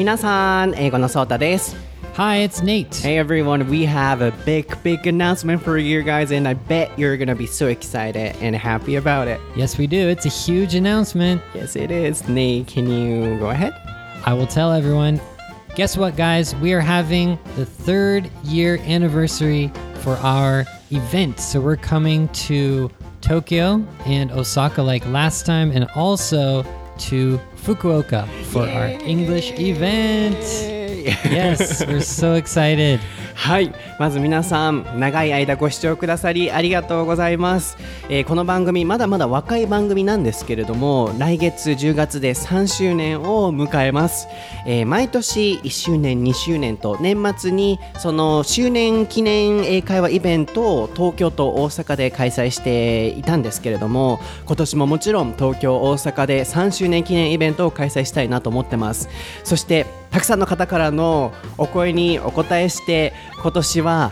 皆さん、英語のソータです。 Hi, it's Nate. Hey everyone, we have a big, big announcement for you guys, and I bet you're gonna be so excited and happy about it. Yes, we do. It's a huge announcement. Yes, it is. Nate, can you go ahead? I will tell everyone. Guess what, guys? We are having the third year anniversary for our event. So we're coming to Tokyo and Osaka like last time, and also to Fukuoka for our English event. Yes, we're so excited. はい、まず皆さん長い間ご視聴くださりありがとうございます、えーこの番組まだまだ若い番組なんですけれども来月10月で3周年を迎えます、えー毎年1周年2周年と年末にその周年記念英会話イベントを東京と大阪で開催していたんですけれども今年ももちろん東京大阪で3周年記念イベントを開催したいなと思ってます。そしてたくさんの方からのお声にお答えして今年は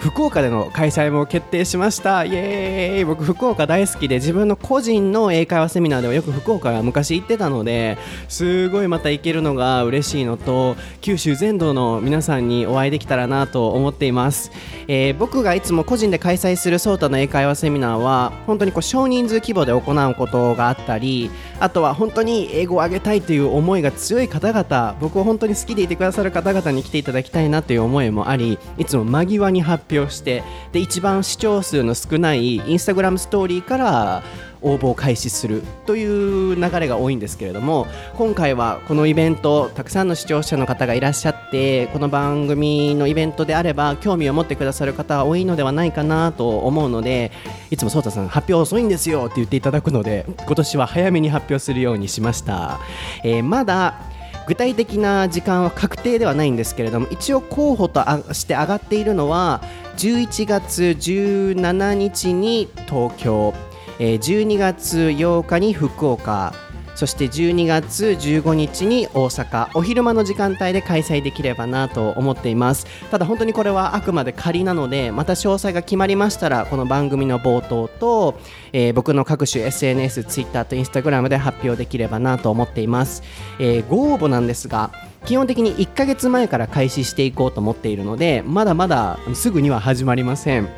福岡での開催も決定しました。イエーイ。僕福岡大好きで自分の個人の英会話セミナーではよく福岡は昔行ってたのですごいまた行けるのが嬉しいのと九州全土の皆さんにお会いできたらなと思っています、えー僕がいつも個人で開催するソータの英会話セミナーは本当にこう少人数規模で行うことがあったりあとは本当に英語を上げたいという思いが強い方々僕を本当に好きでいてくださる方々に来ていただきたいなという思いもありいつも間際に発表してで一番視聴数の少ないインスタグラムストーリーから応募を開始するという流れが多いんですけれども今回はこのイベントたくさんの視聴者の方がいらっしゃってこの番組のイベントであれば興味を持ってくださる方は多いのではないかなと思うのでいつもソータさん発表遅いんですよって言っていた。だくので今年は早めに発表するようにしました、えーまだ具体的な時間は確定ではないんですけれども一応候補として上がっているのは11月17日に東京、えー12月8日に福岡そして12月15日に大阪。お昼間の時間帯で開催できればなと思っています。ただ本当にこれはあくまで仮なのでまた詳細が決まりましたらこの番組の冒頭と、えー僕の各種 SNS、Twitter と Instagram で発表できればなと思っています、えーご応募なんですが基本的に1ヶ月前から開始していこうと思っているのでまだまだすぐには始まりません。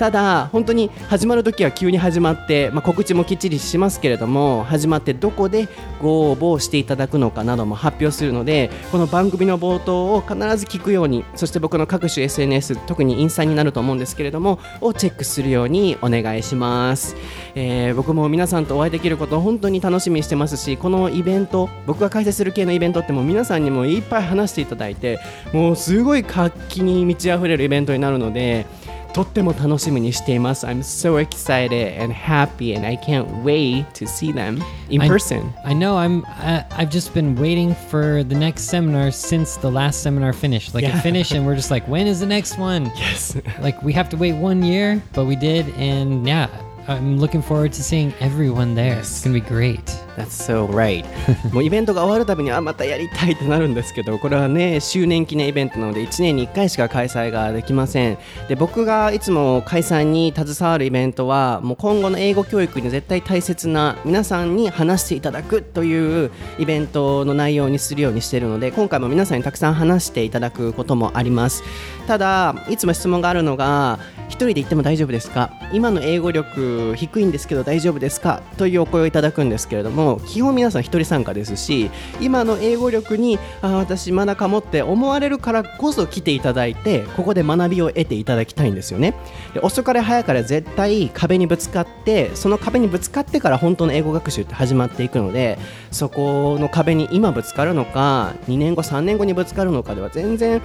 ただ本当に始まるときは急に始まって、まあ、告知もきっちりしますけれども始まってどこでご応募していただくのかなども発表するのでこの番組の冒頭を必ず聞くようにそして僕の各種 SNS 特にインスタになると思うんですけれどもをチェックするようにお願いします、えー僕も皆さんとお会いできることを本当に楽しみにしてますしこのイベント僕が開催する系のイベントってもう皆さんにもいっぱい話していただいてもうすごい活気に満ち溢れるイベントになるのでとっても楽しみにしています。I'm so excited and happy and I can't wait to see them in I- person. I know I'm. Uh, I've just been waiting for the next seminar since the last seminar finished. Like Yeah. it finished, and we're just like, when is the next one? Yes. Like we have to wait one year, but we did, and yeah, I'm looking forward to seeing everyone there. It's gonna be great. That's so right. もうイベントが終わるたびにあまたやりたいってなるんですけどこれはね周年記念イベントなので1年に1回しか開催ができません。で僕がいつも開催に携わるイベントはもう今後の英語教育に絶対大切な皆さんに話していただくというイベントの内容にするようにしているので今回も皆さんにたくさん話していただくこともあります。ただいつも質問があるのが一人で行っても大丈夫ですか？今の英語力低いんですけど大丈夫ですか？というお声をいただくんですけれどもも基本皆さん一人参加ですし今の英語力にあ私まだかもって思われるからこそ来ていただいてここで学びを得ていただきたいんですよね。で遅かれ早かれ絶対壁にぶつかってその壁にぶつかってから本当の英語学習って始まっていくのでそこの壁に今ぶつかるのか2年後3年後にぶつかるのかでは全然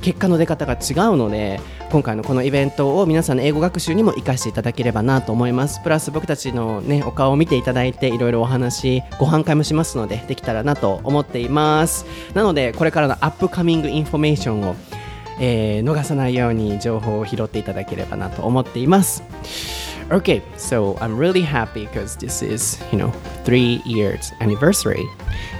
結果の出方が違うので今回のこのイベントを皆さんの英語学習にも生かしていただければなと思います。プラス僕たちのねお顔を見ていただいていろいろお話ご飯会もしますのでできたらなと思っています。なのでこれからのアップカミングインフォメーションを、えー逃さないように情報を拾っていただければなと思っています。Okay, so I'm really happy because this is, you know, three years anniversary.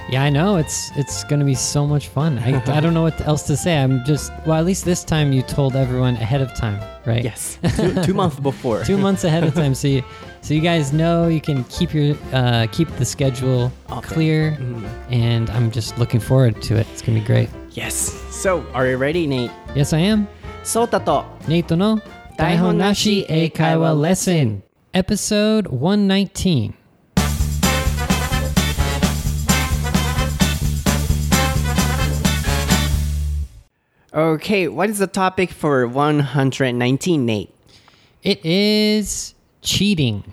Yeah, I know. It's it's gonna be so much fun. I, I don't know what else to say. I'm just well, at least this time you told everyone ahead of time, right? Yes, two, two months before. two months ahead of time, so you, so you guys know you can keep your uh, keep the schedule okay. clear, mm-hmm. and I'm just looking forward to it. It's gonna be great. Yes. So, are you ready, Nate? Yes, I am. Sota to Nate no ネイトの台本なし英会話 lesson episode 119 Okay, what is the topic for 119, Nate? It is cheating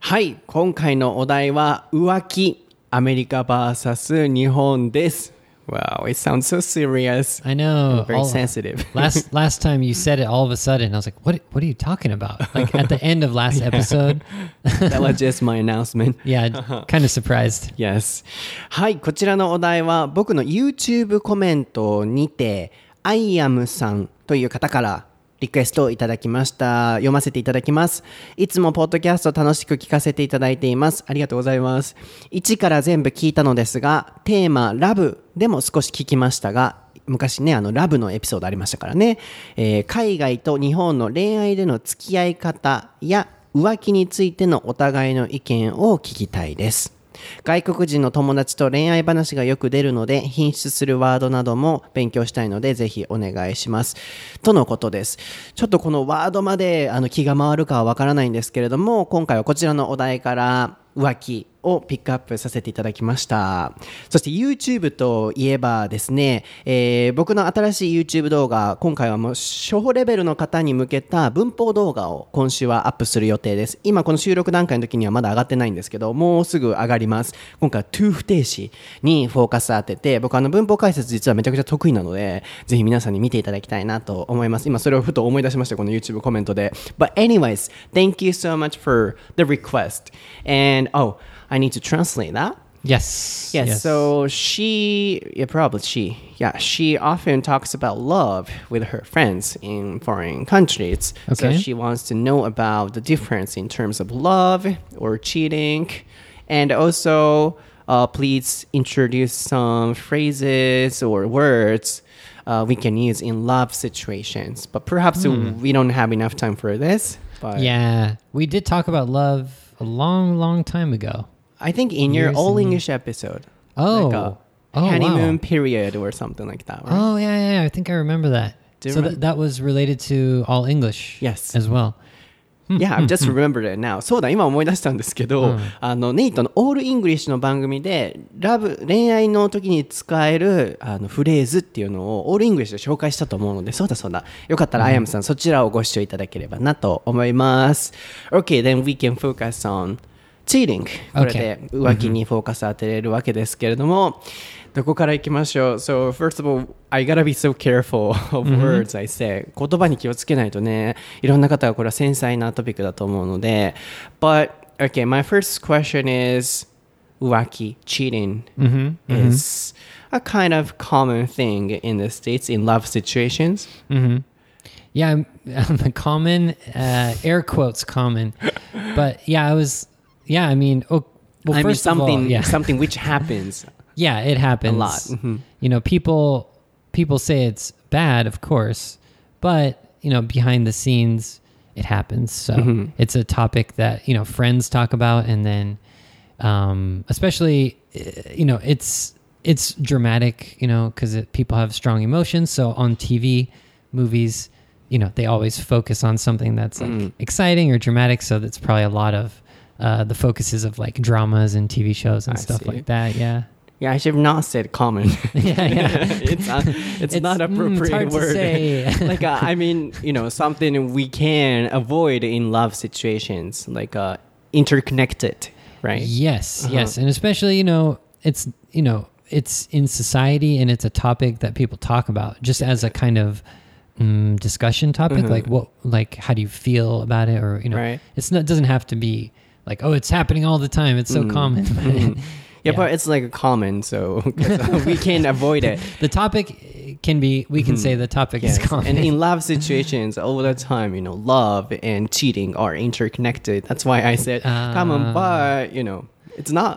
はい、今回のお題は浮気。アメリカ VS 日本です。 Wow, it sounds so serious. I know Very all- sensitive. last last time you said it all of a sudden I was like what what are you talking about like at the end of last episode That was just my announcement. yeah kind of surprised Yes. はい、こちらのお題は僕の YouTube コメントにて、アイアムさんという方からリクエストをいただきました。読ませていただきます。いつもポッドキャスト楽しく聞かせていただいています。ありがとうございます。1から全部聞いたのですが、テーマ、ラブでも少し聞きましたが、昔ね、あの、ラブのエピソードありましたからね。えー海外と日本の恋愛での付き合い方や浮気についてのお互いの意見を聞きたいです。外国人の友達と恋愛話がよく出るので品質するワードなども勉強したいのでぜひお願いします。とのことです。ちょっとこのワードまであの気が回るかはわからないんですけれども今回はこちらのお題から浮気をピックアップさせていただきました。そして YouTube といえばですね、えー僕の新しい YouTube 動画今回はもう初歩レベルの方に向けた文法動画を今週はアップする予定です。今この収録段階の時にはまだ上がってないんですけどもうすぐ上がります。今回は to 不定詞にフォーカス当てて僕あの文法解説実はめちゃくちゃ得意なのでぜひ皆さんに見ていただきたいなと思います。今それをふと思い出しましたこの YouTube コメントで。But anyways thank you so much for the request. And oh I need to translate that yes Yes, so she, yeah, probably she, yeah, she often talks about love with her friends in foreign countries. So Okay. she wants to know about the difference in terms of love or cheating. And also, uh, please introduce some phrases or words uh, we can use in love situations. But perhaps we don't have enough time for this. But yeah we did talk about love a long long time ago I think in your Years all English episode. Oh. Like a Oh, wow. honeymoon period or something like that. Right? oh yeah yeah, yeah I think I remember that Do you so remem- that that was related to all English Yes. as well yeah, I've just remembered it now. そうだ、今思い出したんですけど、うんあの、ネイトのオールイングリッシュの番組で、ラブ、恋愛の時に使えるあのフレーズっていうのをオールイングリッシュで紹介したと思うので、そうだそうだ。よかったら、アイアムさん、そちらをご視聴いただければなと思います。Okay, then we can focus on cheating. これで浮気にフォーカス当てれるわけですけれども、どこから行きましょう ?So, first of all, I gotta be so careful of words I say. 言葉に気をつけないとね、いろんな方がこれは繊細なトピックだと思うので。But, okay, my first question is 浮気、cheating is a kind of common thing in the States in love situations. Yeah, I'm, I'm a common, uh, air quotes common, but yeah, I was, yeah, I mean, oh, well, I mean, first of all, something, yeah, something which happens. yeah, it happens a lot. Mhm. You know, people, people say it's bad, of course, but you know, behind the scenes, it happens. So Mm-hmm. it's a topic that you know friends talk about, and then, um, especially, uh, you know, it's it's dramatic, you know, because people have strong emotions. So on TV, movies, you know, they always focus on something that's like Mm. exciting or dramatic. So that's probably a lot of uh, the focuses of like dramas and TV shows and I stuff see. like that. Yeah. Yeah, I should have not said common. Yeah, yeah. it's uh, it's, It's- not mm, appropriate to word. say. like uh, I mean, you know, something we can avoid in love situations, like uh, interconnected, right? Yes, Uh-huh. yes, and especially you know it's you know it's in society and it's a topic that people talk about just as a kind of mm, discussion topic. Mhm. Like what, like how do you feel about it, or you know, Right. it's not doesn't have to be like oh it's happening all the time. It's so Mm. common. Yeah, Yeah. but it's like common, so uh, we can avoid it. the topic can be we can say the topic Yes. is common. And in love situations, all the time, you know, love and cheating are interconnected. That's why I said common, Ah. but you know, it's not.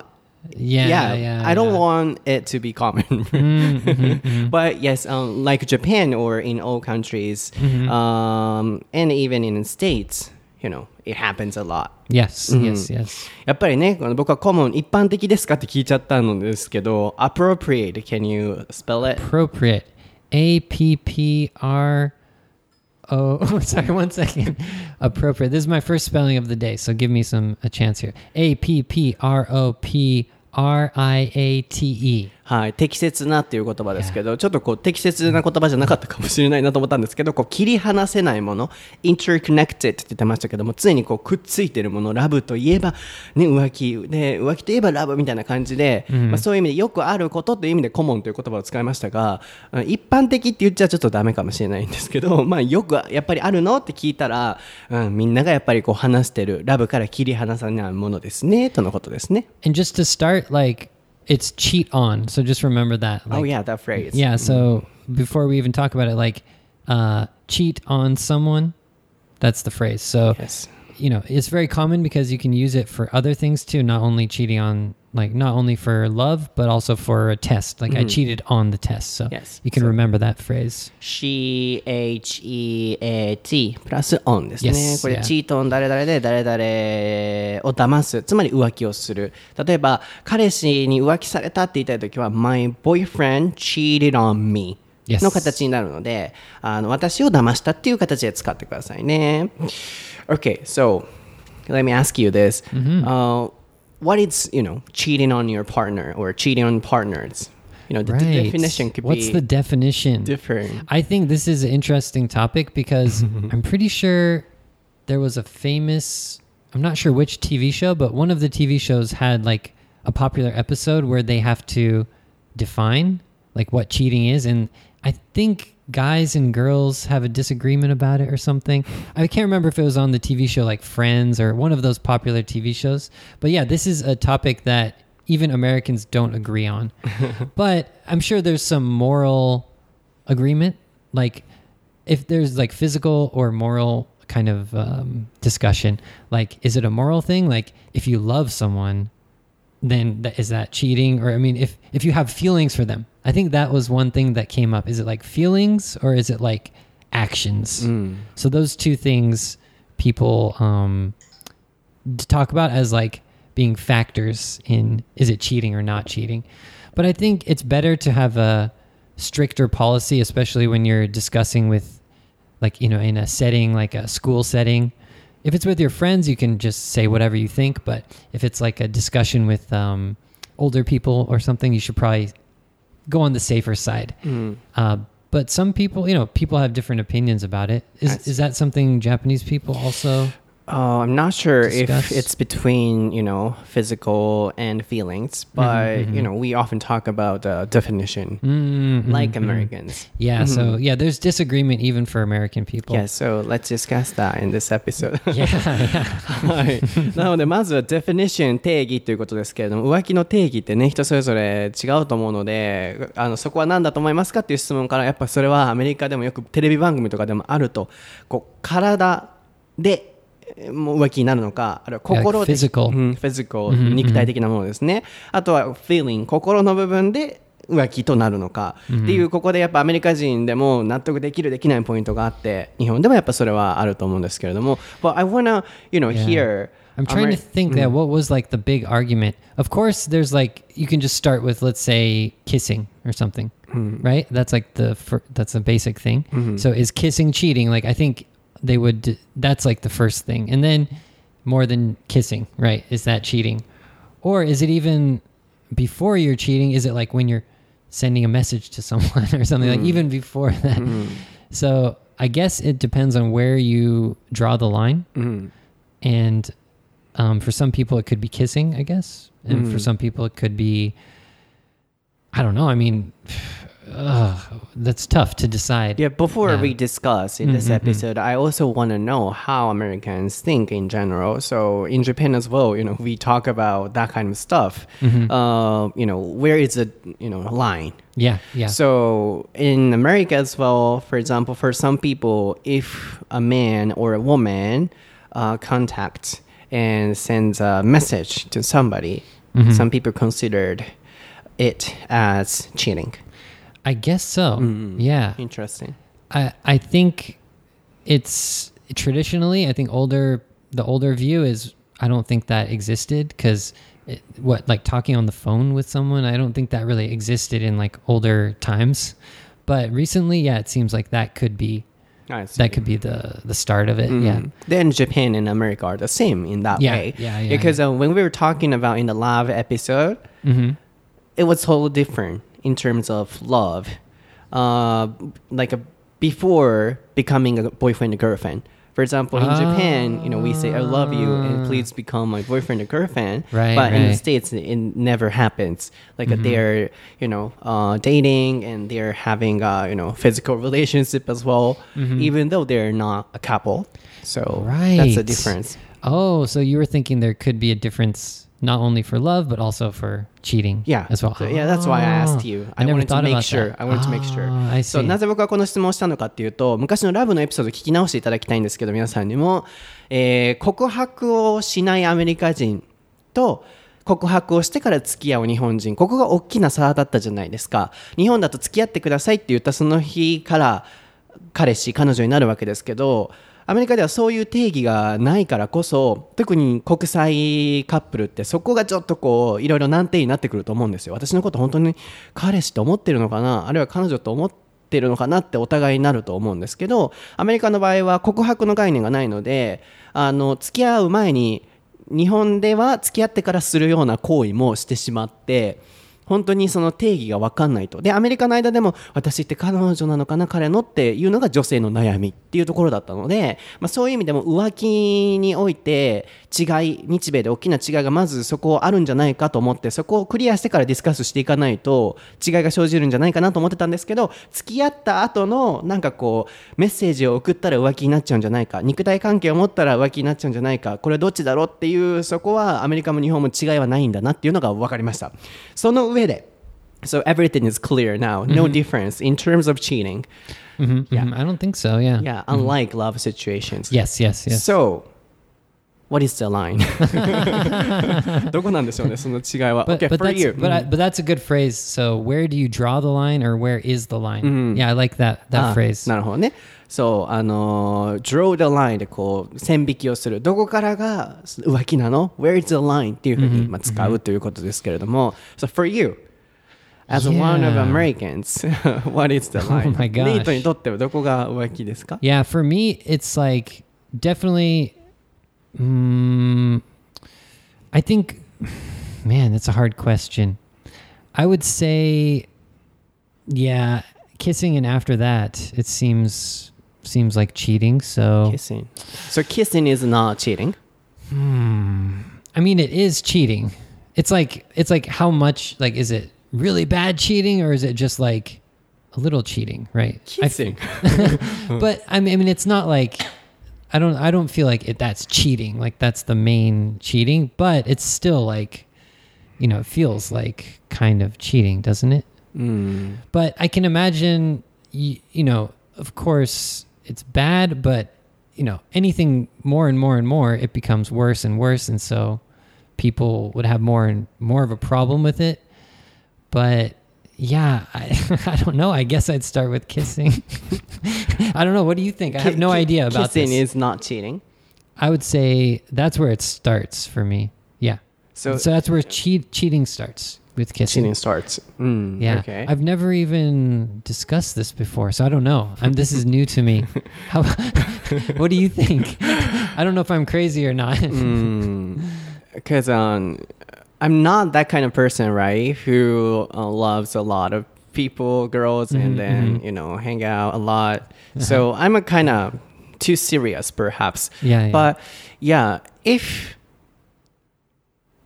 yeah, Yeah, yeah, I don't yeah. want it to be common. Mm, mhm, mhm. but yes, um, like Japan or in all countries, Mhm. um, and even in the states, you know, it happens a lot. Yes, yes, yes. やっぱりね、この僕はコモン一般的ですかって聞いちゃったのですけど、appropriate, can you spell it? Appropriate. A P P R O. Sorry, one second. Appropriate. This is my first spelling of the day, so give me some a chance here. A P P R O P R I A T E. はい、適切なっていう言葉ですけど、ちょっとこう適切な言葉じゃなかったかもしれないなと思ったんですけど、こう切り離せないもの、interconnected って言ってましたけども、常にこうくっついてるもの、ラブといえば、ね、浮気で、浮気といえばラブみたいな感じで、まあ、そういう意味でよくあることという意味でコモンという言葉を使いましたが、一般的って言っちゃちょっとダメかもしれないんですけど、まあ、よくやっぱりあるのって聞いたら、うん、みんながやっぱりこう話してるラブから切り離さないものですね、とのことですね。And just to start, like it's cheat on. So just remember that. Like, oh yeah, that phrase. Yeah. So before we even talk about it, like uh, cheat on someone. That's the phrase. So Yes. you know, it's very common because you can use it for other things too, not only cheating on like not only for love, but also for a test. Like I cheated on the test. So Yes. you can So- remember that phrase. CHEAT プラス on ですね。 Yes, これ yeah. チート on 誰々で誰々を騙す。つまり浮気をする。例えば、彼氏に浮気されたって言いたいときは、My boyfriend cheated on me Yes. の形になるので、あの私を騙したっていう形で使ってくださいね。Okay, so let me ask you this.、Uh, what is, you know, cheating on your partner or cheating on partners? You know, the, Right. definition could What's be the definition? different. I think this is an interesting topic because I'm pretty sure there was a famous, I'm not sure which TV show, but one of the TV shows had like a popular episode where they have to define like what cheating is. And I think guys and girls have a disagreement about it or something. I can't remember if it was on the TV show like Friends or one of those popular TV shows. But yeah, this is a topic that even Americans don't agree on. but I'm sure there's some moral agreement like if there's like physical or moral kind of um, discussion like is it a moral thing like if you love someone then is that cheating or i mean if if you have feelings for them i think that was one thing that came up is it like feelings or is it like actions so those two things people um talk about as like being factors in is it cheating or not cheating. But I think it's better to have a stricter policy, especially when you're discussing with, like, you know, in a setting like a school setting. If it's with your friends, you can just say whatever you think. But if it's like a discussion with um, older people or something, you should probably go on the safer side. Uh, but some people, you know, people have different opinions about it. Is That's- is that something Japanese people also? Uh, I'm not sure discuss? if it's between you know physical and feelings, but you know we often talk about uh, definition, Mm, like mm, mm. Americans. Yeah, so yeah, there's disagreement even for American people. Yeah, so let's discuss that in this episode. Yeah, yeah. はい、なのでまずは definition 定義ということですけれども浮気の定義ってね人それぞれ違うと思うのであのそこは何だと思いますかっていう質問からやっぱそれはアメリカでもよくテレビ番組とかでもあるとこう体でえーもう浮気になるのかあるいは心で Yeah, physical うん、フィジカル肉体的なものですね、あとは feeling 心の部分で浮気となるのか、っていうここでやっぱアメリカ人でも納得できるできないポイントがあって日本でもやっぱそれはあると思うんですけれども But I wanna you know Yeah. hear I'm trying to think that what was like the big argument. Of course, there's like you can just start with let's say kissing or something, right? That's like the fir- that's a basic thing. So is kissing cheating? Like I think they would. That's like the first thing, and then more than kissing, right? Is that cheating, or is it even before you're cheating? Is it like when you're sending a message to someone or something like mm. even before that? Mm-hmm. So I guess it depends on where you draw the line mm-hmm. and um, for some people it could be kissing i guess and for mm-hmm. some people it could be i don't know i mean ugh, that's tough to decide Yeah, before Yeah. we discuss in this episode, I also want to know how Americans think in general. So in Japan as well, you know, we talk about that kind of stuff. Uh, you know, where is the you know line? yeah yeah So in America as well, for example, for some people, if a man or a woman uh, contacts and sends a message to somebody, some people considered it as cheating. I guess so yeah Interesting. I, I think it's traditionally i think older the older view is I don't think that existed because what like talking on the phone with someone I don't think that really existed in like older times. But recently, yeah, it seems like that could be that could be the the start of it. Yeah. Mm. Then Japan and America are the same in that Yeah, way. yeah, yeah, Because Uh, when we were talking about in the live episode, hmm it was totally different in terms of love. Uh, like a, before becoming a boyfriend and girlfriend. For example, in Japan, you know, we say "I love you" and please become my boyfriend or girlfriend. Right, But in the states, it never happens. Like Mm-hmm. they're, you know, uh, dating and they're having, uh, you know, physical relationship as well, even though they're not a couple. So right. that's the Mm-hmm. Difference. Oh, so you were thinking there could be a difference not only for love but also for cheating Yeah. as well. So, yeah, that's why I asked you. I I, never wanted to make sure. that. I wanted to make sure. Ah, I see. なぜ僕はこの質問をしたのかっていうと、昔のラブのエピソード聞き直していただきたいんですけど、皆さんにも、えー告白をしないアメリカ人と、告白をしてから付き合う日本人、ここが大きな差だったじゃないですか。日本だと付き合ってくださいって言ったその日から、彼氏、彼女になるわけですけど、アメリカではそういう定義がないからこそ特に国際カップルってそこがちょっとこういろいろ難点になってくると思うんですよ。私のこと本当に彼氏と思ってるのかな？あるいは彼女と思ってるのかなってお互いになると思うんですけどアメリカの場合は告白の概念がないのであの付き合う前に日本では付き合ってからするような行為もしてしまって本当にその定義が分かんないと。でアメリカの間でも私って彼女なのかな彼のっていうのが女性の悩みっていうところだったので、まあ、そういう意味でも浮気において違い日米で大きな違いがまずそこあるんじゃないかと思ってそこをクリアしてからディスカスしていかないと違いが生じるんじゃないかなと思ってたんですけど付き合った後のなんかこうメッセージを送ったら浮気になっちゃうんじゃないか肉体関係を持ったら浮気になっちゃうんじゃないかこれどっちだろうっていうそこはアメリカも日本も違いはないんだなっていうのが分かりました。その上で So everything is clear now. No difference in terms of cheating. Mhm, mhm. I don't think so. Yeah. Yeah, unlike love situations. Yes. Yes. Yes. So, what is the line? どこなんでしょうね、その違いは。But, okay, but, for that's, you. But, I, but that's a good phrase. So, where do you draw the line or where is the line. Mm-hmm. Yeah, I like that, that ah, phrase. なるほどね。そう、あの、draw uh, the line でこう、線引きをする。どこからが浮気なの ?Where is the line? っていうふうに、まあ、使うということですけれども。Mm hmm. So, for you, As yeah. one of Americans, what is the oh line? Oh my gosh. ネイトにとってはどこが浮気ですか Yeah, for me, it's like definitely Mm, I think, man, that's a hard question. I would say, yeah, kissing and after that, it seems seems like cheating. So, Kissing. So kissing is not cheating. Hmm. I mean, it is cheating. It's like it's like how much like is it really bad cheating or is it just like a little cheating, right? I Kissing. but I mean, I mean, it's not like I don't I don't feel like it that's cheating. Like that's the main cheating, but it's still like you know, it feels like kind of cheating, doesn't it? Mm. But I can imagine you, you know, of course it's bad, but you know, anything more and more and more it becomes worse and worse and so people would have more and more of a problem with it. But yeah, I, I don't know. I guess I'd start with kissing. I don't know. What do you think? I have no idea about kissing this. is not cheating. I would say that's where it starts for me. Yeah. So, So, that's where cheat, cheating starts with kissing. cheating starts. Mm, Yeah. Okay. I've never even discussed this before, so I don't know. I'm, this is new to me. How, what do you think? I don't know if I'm crazy or not. Because um, I'm not that kind of person, right? Who uh, loves a lot of people, girls, and then you know hang out a lot. So I'm a kind of too serious, perhaps. Yeah, yeah. But yeah, if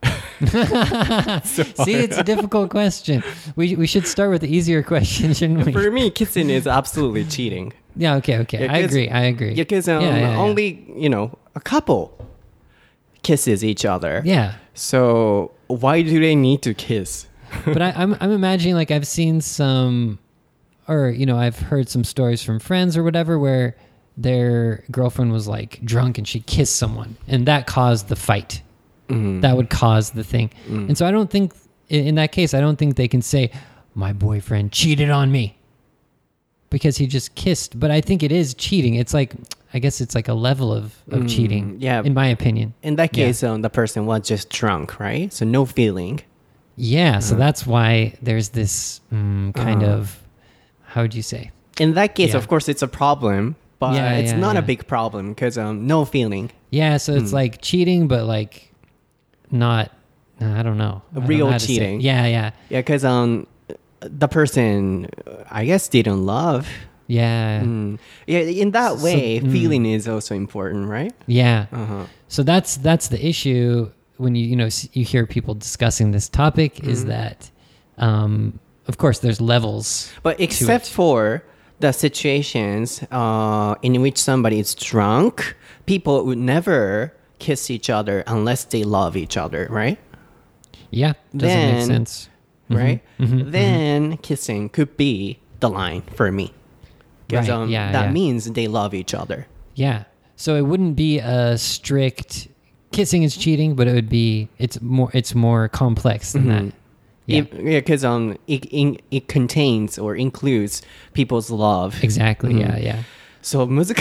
See, it's a difficult question. We, we should start with the easier question, shouldn't we? for me, kissing is absolutely cheating. Yeah, okay, okay. I agree. I agree. Because um, Yeah, yeah, yeah. only you know a couple kisses each other. Yeah. So why do they need to kiss? but I, I'm I'm imagining like I've seen some, or you know I've heard some stories from friends or whatever where their girlfriend was like drunk and she kissed someone and that caused the fight. Mm. That would cause the thing, mm. and so I don't think in, in that case I don't think they can say my boyfriend cheated on me because he just kissed. But I think it is cheating. It's like I guess it's like a level of, of cheating. Mm, yeah. In my opinion. In that Yeah. case, um, the person was just drunk, right? So no feeling. Yeah. So that's why there's this mm, kind Uh. of, how would you say? In that case, Yeah. of course, it's a problem, but Yeah, it's yeah, not a big problem because um, no feeling. Yeah. So it's like cheating, but like not, I don't know. I don't know Real how to say it. cheating. Yeah. Yeah. Yeah, because um, the person, I guess, didn't love. Yeah. Mm. Yeah, in that So- way, mm. feeling is also important, right? Yeah. Uh-huh. So that's that's the issue when you you know you hear people discussing this topic Mm-hmm. is that um of course there's levels. But except for the situations uh, in which somebody is drunk, people would never kiss each other unless they love each other, right? Yeah. Doesn't make Then- sense. Right? mhm, then kissing could be the line for me Because Right, um, yeah, that yeah. means they love each other. Yeah. So it wouldn't be a strict kissing is cheating, but it would be it's more it's more complex than that. Yeah. If- Yeah, because um, it, it, it contains or includes people's love. exactly. Yeah, yeah. そう難しい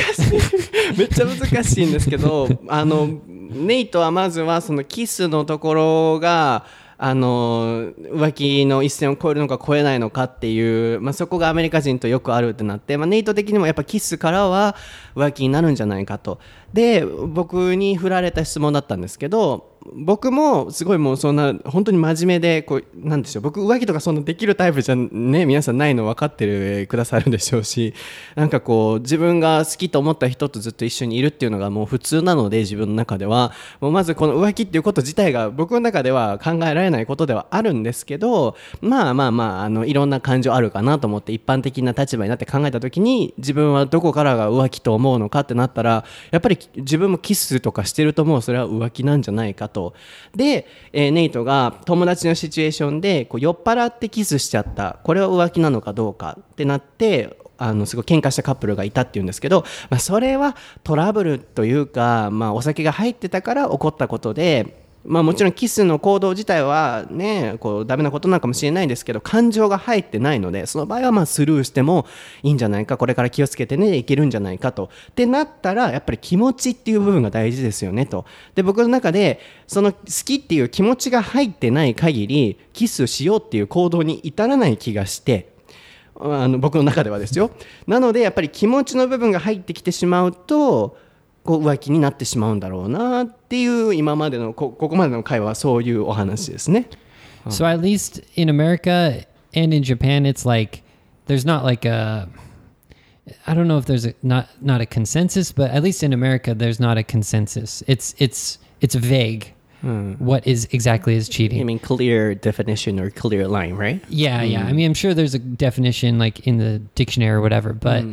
めっちゃ難しいんですけどあのネイトはまずはそのキスのところが あの浮気の一線を越えるのか越えないのかっていう、まあ、そこがアメリカ人とよくあるってなって、まあ、ネイト的にもやっぱキスからは浮気になるんじゃないかと。で僕に振られた質問だったんですけど僕もすごいもうそんな本当に真面目でこうなんでしょう。僕浮気とかそんなできるタイプじゃね皆さんないの分かってるくださるでしょうし。なんかこう自分が好きと思った人とずっと一緒にいるっていうのがもう普通なので自分の中では。もうまずこの浮気っていうこと自体が僕の中では考えられないことではあるんですけど。まあまあまああのいろんな感情あるかなと思って一般的な立場になって考えた時に自分はどこからが浮気と思うのかってなったらやっぱり自分もキスとかしてるともう。それは浮気なんじゃないかと。で、えーネイトが友達のシチュエーションでこう酔っ払ってキスしちゃった。これは浮気なのかどうか。ってなってあのすごい喧嘩したカップルがいたっていうんですけど、まあ、それはトラブルというか、まあ、お酒が入ってたから起こったことでまあもちろんキスの行動自体はねこうダメなことなのかもしれないんですけど感情が入ってないのでその場合はまあスルーしてもいいんじゃないかこれから気をつけてねいけるんじゃないかと。ってなったらやっぱり気持ちっていう部分が大事ですよねと。で僕の中でその好きっていう気持ちが入ってない限りキスしようっていう行動に至らない気がしてあの僕の中ではですよ。なのでやっぱり気持ちの部分が入ってきてしまうとこう浮気になってしまうんだろうなっていう今までのこここまでの会話はそういうお話ですね。 So at least in America and in Japan, it's like there's not like a. I don't know if there's a not not a consensus, but at least in America, there's not a consensus. It's it's it's vague. What is exactly is cheating? I mean clear definition or clear line, right? Yeah, yeah. I mean, I'm sure there's a definition like in the dictionary or whatever, but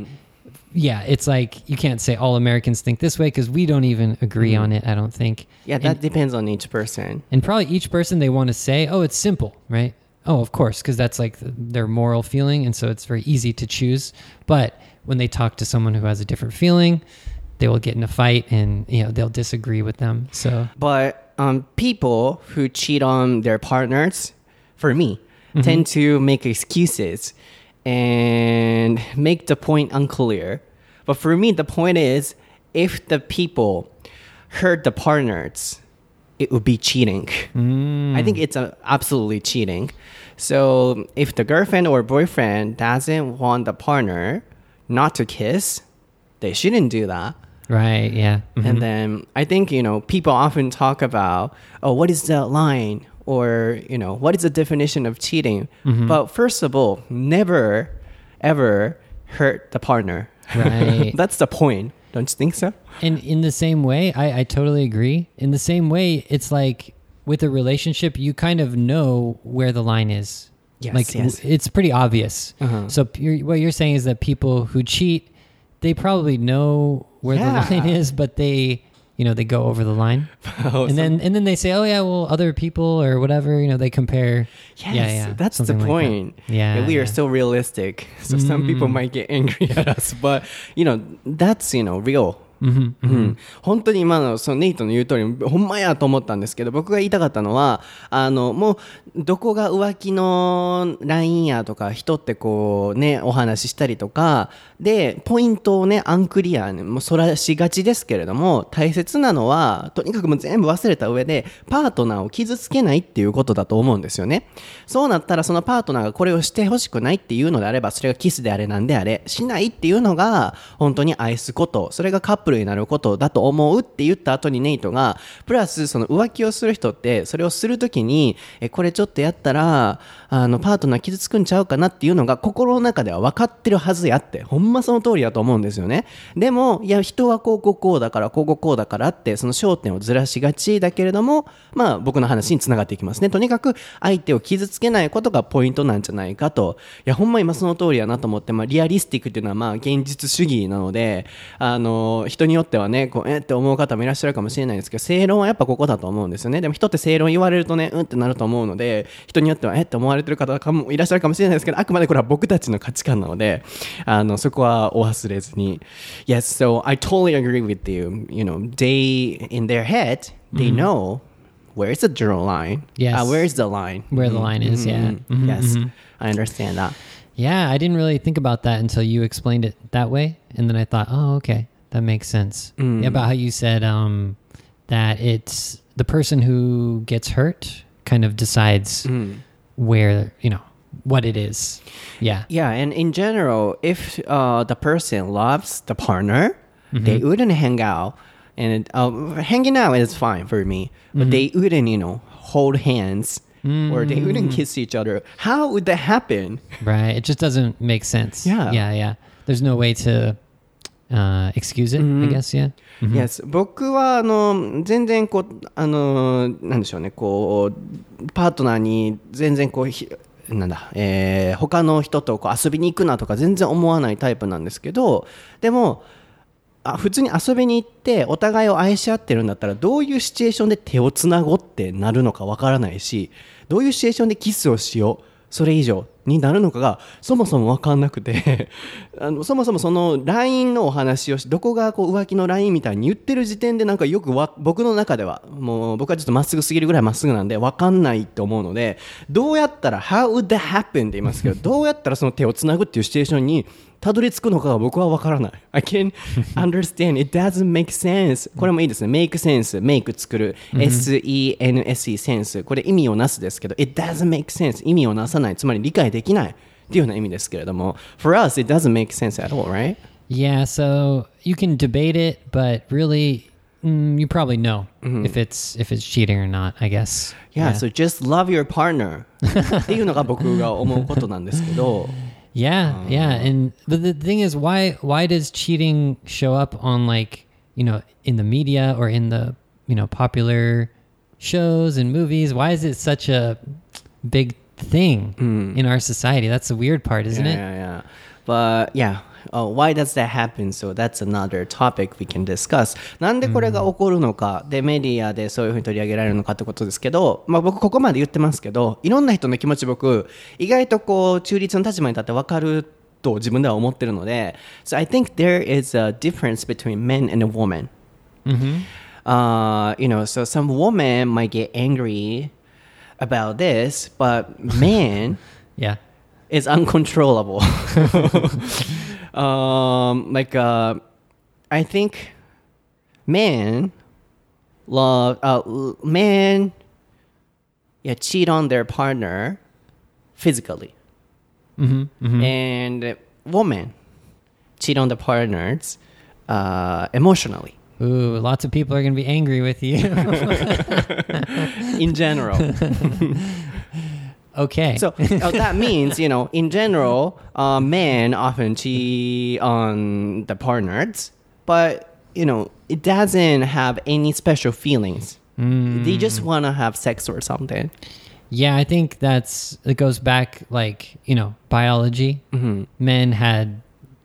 yeah, it's like you can't say all Americans think this way because we don't even agree on it. I don't think. Yeah, that depends on each person. And probably each person they want to say, oh, it's simple, right? Oh, of course, because that's like th- their moral feeling, and so it's very easy to choose. But when they talk to someone who has a different feeling, they will get in a fight, and you know they'll disagree with them. So But um, people who cheat on their partners, for me, tend to make excuses and make the point unclear. But for me, the point is if the people hurt the partners, it would be cheating. I think it's a, absolutely cheating. So if the girlfriend or boyfriend doesn't want the partner not to kiss, they shouldn't do that. right, yeah, Mhm. And then I think, you know, people often talk about, oh, what is the line? Or, you know, what is the definition of cheating? But first of all, never, ever hurt the partner. Right. That's the point. Don't you think so? And in the same way, I, I totally agree. In the same way, it's like with a relationship, you kind of know where the line is. Yes, like yes. it's pretty obvious. Uh-huh. So you're, what you're saying is that people who cheat, they probably know where Yeah. the line is, but they, you know, they go over the line, Oh, and then and then they say, oh yeah, well, other people or whatever, you know, they compare. Yes, yeah, yeah, that's the something like that. point. Yeah, we are yeah. so realistic. So some people mm. might get angry at us, but you know, that's you know real. うん、本当に今のそのネイトの言う通りほんまやと思ったんですけど僕が言いたかったのはあのもうどこが浮気の LINE やとか人ってこうねお話ししたりとかでポイントをねアンクリアにもうそらしがちですけれども大切なのはとにかくもう全部忘れた上でパートナーを傷つけないっていうことだと思うんですよね。そうなったらそのパートナーがこれをしてほしくないっていうのであればそれがキスであれなんであれしないっていうのが本当に愛すことそれがカップルになることだと思うって言った後にネイトがプラスその浮気をする人ってそれをするときにえこれちょっとやったらあのパートナー傷つくんちゃうかなっていうのが心の中では分かってるはずやって。ほんまその通りだと思うんですよね。でもいや人はこうこうこうだからこうこうこうだからってその焦点をずらしがちだけれどもまあ僕の話につながっていきますね。とにかく相手を傷つけないことがポイントなんじゃないかと。いやほんま今その通りやなと思って、まあ、リアリスティックっていうのはまあ現実主義なのであの人によってはねこうえって思う方もいらっしゃるかもしれないですけど正論はやっぱここだと思うんですよね。でも人って正論言われるとねうんってなると思うので人によってはえって思われてる方かもいらっしゃるかもしれないですけどあくまでこれは僕たちの価値観なのであのそこはお忘れずに Yes so I totally agree with you you know they in their head they know where's the draw line Yes. uh, where's the line Where the line is, yeah. Mhm, yes mhm. I understand that Yeah, I didn't really think about that until you explained it that way, and then I thought, oh, okay, that makes sense. Yeah, about how you said um, that it's the person who gets hurt kind of decides where you know what it is. Yeah. Yeah, and in general, if uh, the person loves the partner, they wouldn't hang out. And uh, hanging out is fine for me, but they wouldn't, you know, hold hands or they wouldn't kiss each other. How would that happen? Right. It just doesn't make sense. Yeah. Yeah. Yeah. There's no way to uh, excuse it. I guess. Yeah. Yes, 僕はあの全然こうあのなんでしょうねこうパートナーに全然こうひなんだ、えー他の人とこう遊びに行くなとか全然思わないタイプなんですけどでもあ普通に遊びに行ってお互いを愛し合ってるんだったらどういうシチュエーションで手をつなごうってなるのかわからないしどういうシチュエーションでキスをしようそれ以上になるのかがそもそも分かんなくて あのそもそもその LINE のお話をしどこがこう浮気の LINE みたいに言ってる時点でなんかよくわ僕の中ではもう僕はちょっとまっすぐすぎるぐらいまっすぐなんで分かんないと思うのでどうやったら How would that happen って言いますけどどうやったらその手をつなぐっていうシチュエーションにたどり着くのかが僕は分からない I can understand it doesn't make sense これもいいですね make sense make 作る S-E-N-S-E センスこれ意味をなすですけど it doesn't make sense 意味をなさないつまり理解できないっていうような意味ですけれども for us it doesn't make sense at all right Yeah. So you can debate it, but really, mm, you probably know if it's if it's cheating or not. I guess. yeah, so just love your partner っていうのが僕が思うことなんですけど Yeah, yeah, uh. and but the thing is, why why does cheating show up on like you know in the media or in the you know popular shows and movies? Why is it such a big thing hmm. in our society? That's the weird part, isn't yeah, it? yeah, yeah. But yeah. Oh, why does that happen? So that's another topic we can discuss. なんでこれが起こるのか、でメディアでそういうふうに取り上げられるのかってことですけど、まあ僕ここまで言ってますけど、いろんな人の気持ち僕意外とこう中立の立場に立って分かると自分では思ってるので、so I think there is a difference between men and a woman. Uh, you know, so some women might get angry about this, but men Yeah. is uncontrollable. Um, like uh, I think men love uh, men yeah cheat on their partner physically, and women cheat on the partners uh, emotionally. Ooh, lots of people are gonna be angry with you. In general, okay. So uh, that means, you know, in general, uh, men often cheat on the partners, but you know, it doesn't have any special feelings. They just want to have sex or something. Yeah, I think that's it goes back like, you know, biology. Men had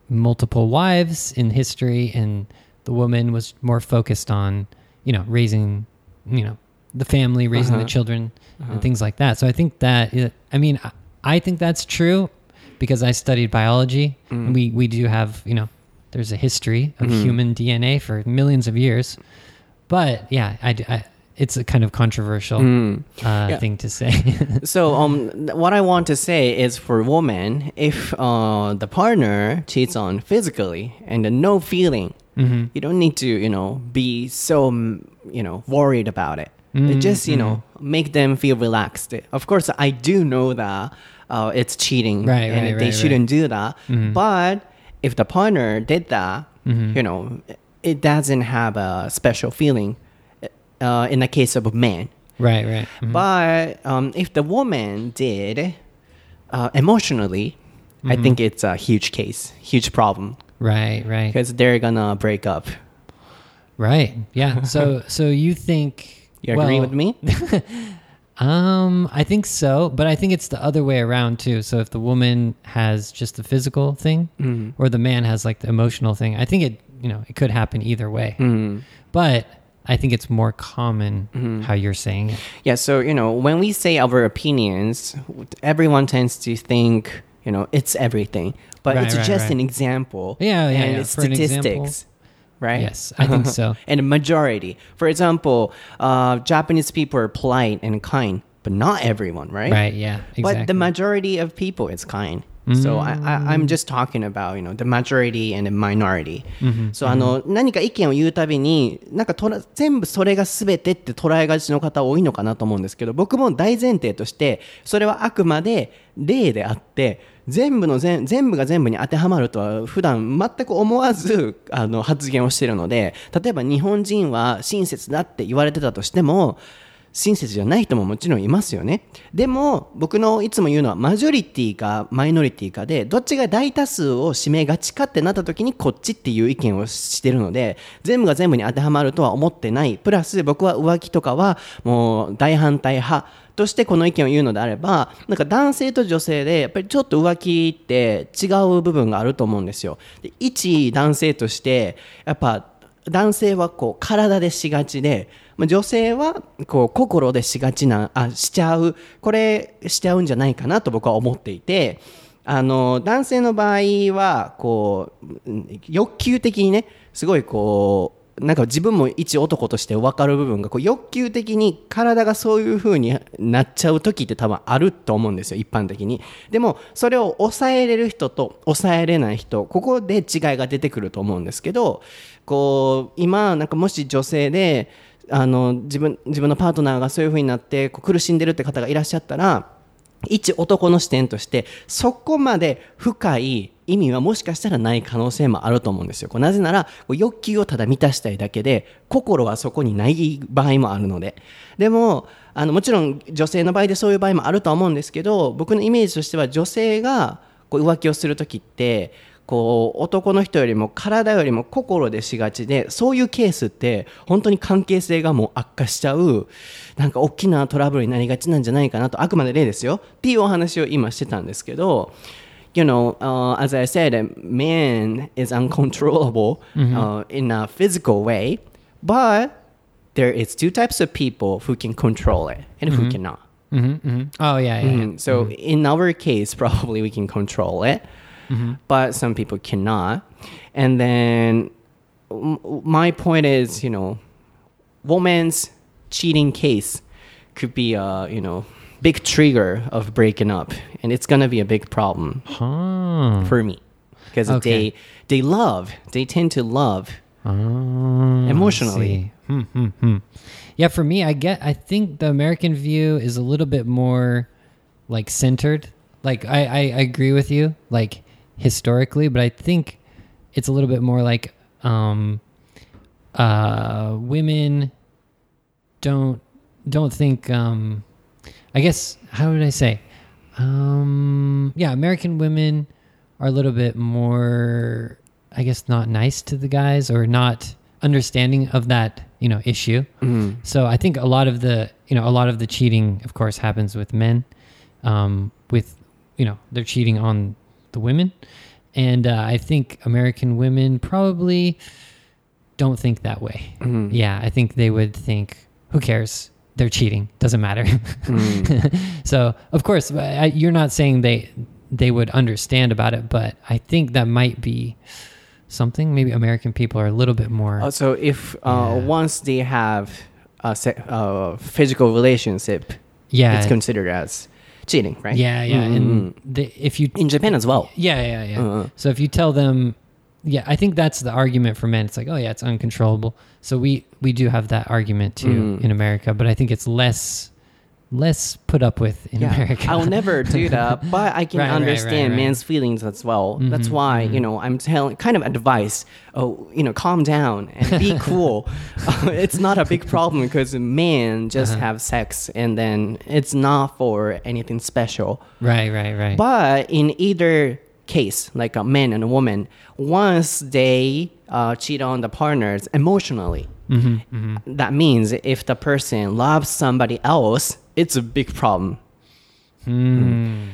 multiple wives in history and the woman was more focused on, you know, raising, you know, the family, raising the children and things like that. So I think that it, I mean, I, I think that's true because I studied biology and we we do have, you know, there's a history of Mm-hmm. human DNA for millions of years. But yeah, I, I- it's a kind of controversial uh, Mm. Yeah. thing to say. So, um, what I want to say is for women, if uh, the partner cheats on physically and then no feeling, Mhm. you don't need to, you know, be so, mm, you know, worried about it. It just, you know, make them feel relaxed. Of course, I do know that uh, it's cheating Right, and right, they right, shouldn't do that. But if the partner did that, you know, it doesn't have a special feeling uh, in the case of a man. right, right. Mhm. But um, if the woman did uh, emotionally, I think it's a huge case, huge problem Right, right. because they're gonna break up. Right. Yeah. So so you think You agree well, with me? Um, I think so, but I think it's the other way around too. So if the woman has just the physical thing, Mm. or the man has like the emotional thing, I think it you know it could happen either way. Mm. But I think it's more common Mm-hmm. how you're saying it. Yeah. So you know, when we say our opinions, everyone tends to think you know it's everything, but Right, it's right, just right. an example. Yeah, yeah, and yeah. it's For an statistics. Right. Yes, I think so. and a majority. For example, uh, Japanese people are polite and kind, but not everyone, right? Right? Yeah. Exactly. But the majority of people is kind. So I, I, I'm just talking about, you know, the majority and the minority. そう、あの、何か意見を言うたびに、なんかとら全部それが全てって捉えがちの方多いのかなと思うんですけど、僕も大前提として、それはあくまで例であって、全部の全全部が全部に当てはまるとは普段全く思わずあの発言をしているので、例えば日本人は親切だって言われてたとしても、親切じゃない人ももちろんいますよね。でも、僕のいつも言うのは、マジョリティかマイノリティかで、どっちが大多数を占めがちかってなった時に、こっちっていう意見をしてるので、全部が全部に当てはまるとは思ってない。プラス、僕は浮気とかは、もう大反対派。としてこの意見を言うのであれば、なんか男性と女性で、やっぱりちょっと浮気って違う部分があると思うんですよ。で一男性として、やっぱ男性はこう体でしがちで、女性はこう心でしがちなあしちゃうこれしちゃうんじゃないかなと僕は思っていてあの男性の場合はこう欲求的にねすごいこうなんか自分も一男として分かる部分がこう欲求的に体がそういう風になっちゃう時って多分あると思うんですよ一般的に。でもそれを抑えれる人と抑えれない人ここで違いが出てくると思うんですけどこう今なんかもし女性であの自分自分のパートナーがそういう風になってこう苦しんでるって方がいらっしゃったら一男の視点としてそこまで深い意味はもしかしたらない可能性もあると思うんですよ。こうなぜなら欲求をただ満たしたいだけで心はそこにない場合もあるので。でもあのもちろん女性の場合でそういう場合もあると思うんですけど僕のイメージとしては女性がこう浮気をする時ってこう男の人よりも体よりも心でしがちでそういうケースって本当に関係性がもう悪化しちゃうなんか大きなトラブルになりがちなんじゃないかなとあくまで例ですよっていうお話を今してたんですけど You know, uh, as I said, man is uncontrollable uh, in a physical way, but there is two types of people who can control it and who cannot. hmm hmm Oh yeah, yeah. yeah. Mhm. So in our case, probably we can control it, but some people cannot. And then my point is, you know, woman's cheating case could be a you know big trigger of breaking up, and it's gonna be a big problem Huh. for me because Okay. they they love they tend to love Oh, Emotionally. Hmm, hmm, hmm. Yeah, for me, I get. I think the American view is a little bit more like centered. Like I, I, I agree with you, like historically, but I think it's a little bit more like um, uh, women don't don't think. Um, I guess how would I say? Um, yeah, American women are a little bit more, I guess, not nice to the guys or not understanding of that you know issue. So I think a lot of the you know a lot of the cheating, of course, happens with men. Um, with you know they're cheating on the women, and uh, I think American women probably don't think that way. Yeah, I think they would think, who cares? They're cheating. Doesn't matter. so, of course, I, you're not saying they they would understand about it, but I think that might be something. Maybe American people are a little bit more. Uh, so if uh, Yeah. once they have a se- uh, physical relationship, yeah, it's considered as cheating, right? yeah, yeah. Mm. And the, if you in Japan as well. Yeah, yeah, yeah. Uh-uh. So if you tell them, yeah, I think that's the argument for men. It's like, oh yeah, it's uncontrollable. So we we do have that argument too Mm. in America, but I think it's less less put up with in Yeah, America. I'll never do that, but I can Right, right, right, understand right. men's feelings as well. That's Mhm, why you know I'm telling kind of advice. Oh, you know, calm down and be cool. Uh, it's not a big problem because men just Uh-huh. have sex and then it's not for anything special. right, right, right. But in either case, like a man and a woman, once they uh, cheat on the partners emotionally, hmm hmm that means if the person loves somebody else, it's a big problem. Hmm.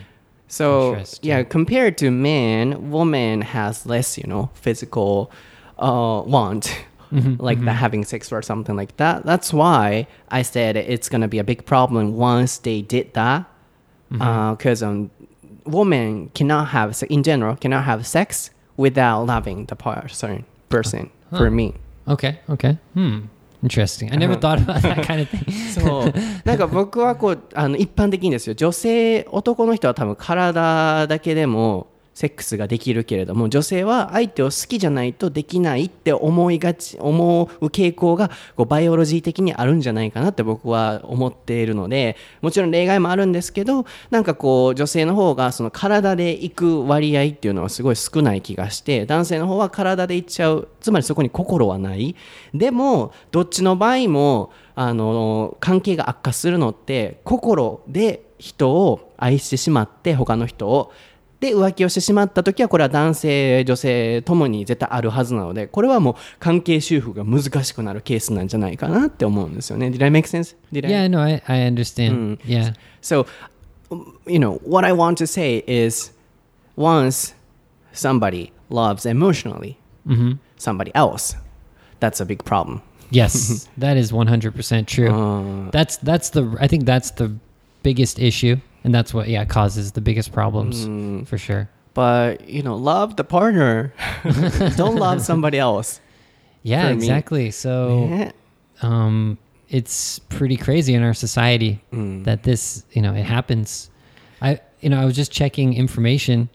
So yeah, compared to men, woman has less, you know, physical uh, want, Mhm, like the having sex or something like that. That's why I said it's gonna be a big problem once they did that, Mm-hmm. because um, women cannot have in general cannot have sex without loving the person. Person for me. Okay, okay. Hmm. Interesting. I never Uh-huh. thought about that kind of thing. そうなんか僕はこうあの一般的にですよ女性男の人は多分体だけでもセックスができるけれども女性は相手を好きじゃないとできないって思いがち思う傾向がこうバイオロジー的にあるんじゃないかなって僕は思っているのでもちろん例外もあるんですけどなんかこう女性の方がその体で行く割合っていうのはすごい少ない気がして男性の方は体で行っちゃうつまりそこに心はない。でもどっちの場合もあの関係が悪化するのって心で人を愛してしまって他の人をで浮気をしてしまった時はこれは男性女性ともに絶対あるはずなのでこれはもう関係修復が難しくなるケースなんじゃないかなって思うんですよね Did I make sense? Did I? Yeah, no, I, I understand. Yeah. So, you know, what I want to say is once somebody loves emotionally hmm somebody else, that's a big problem. Yes, that is 100% true. Uh, that's that's the I think that's the biggest issue and that's what yeah causes the biggest problems mm, for sure. but, you know, love the partner. Don't love somebody else. Yeah, exactly. So Yeah. um it's pretty crazy in our society Mm. that this, you know, it happens. I you know, I was just checking information.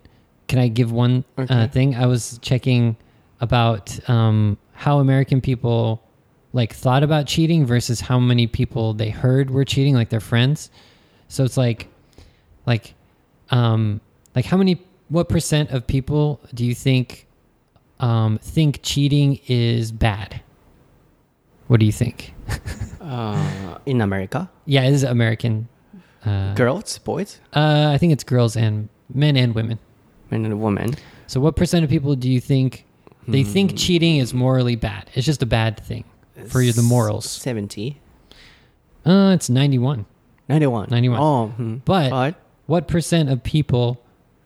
Can I give one Okay. uh, thing? I was checking about um how American people like thought about cheating versus how many people they heard were cheating like their friends. So it's like like um like how many what percent of people do you think um think cheating is bad? What do you think? Uh, in America, Yeah, it is American. Uh, girls, boys, uh, I think it's girls and men and women. men and women. So, what percent of people do you think they think Hmm. cheating is morally bad? It's just a bad thing for your the morals. 70. Uh, it's 91. 91. 91. Oh, hmm. But but what percent of people,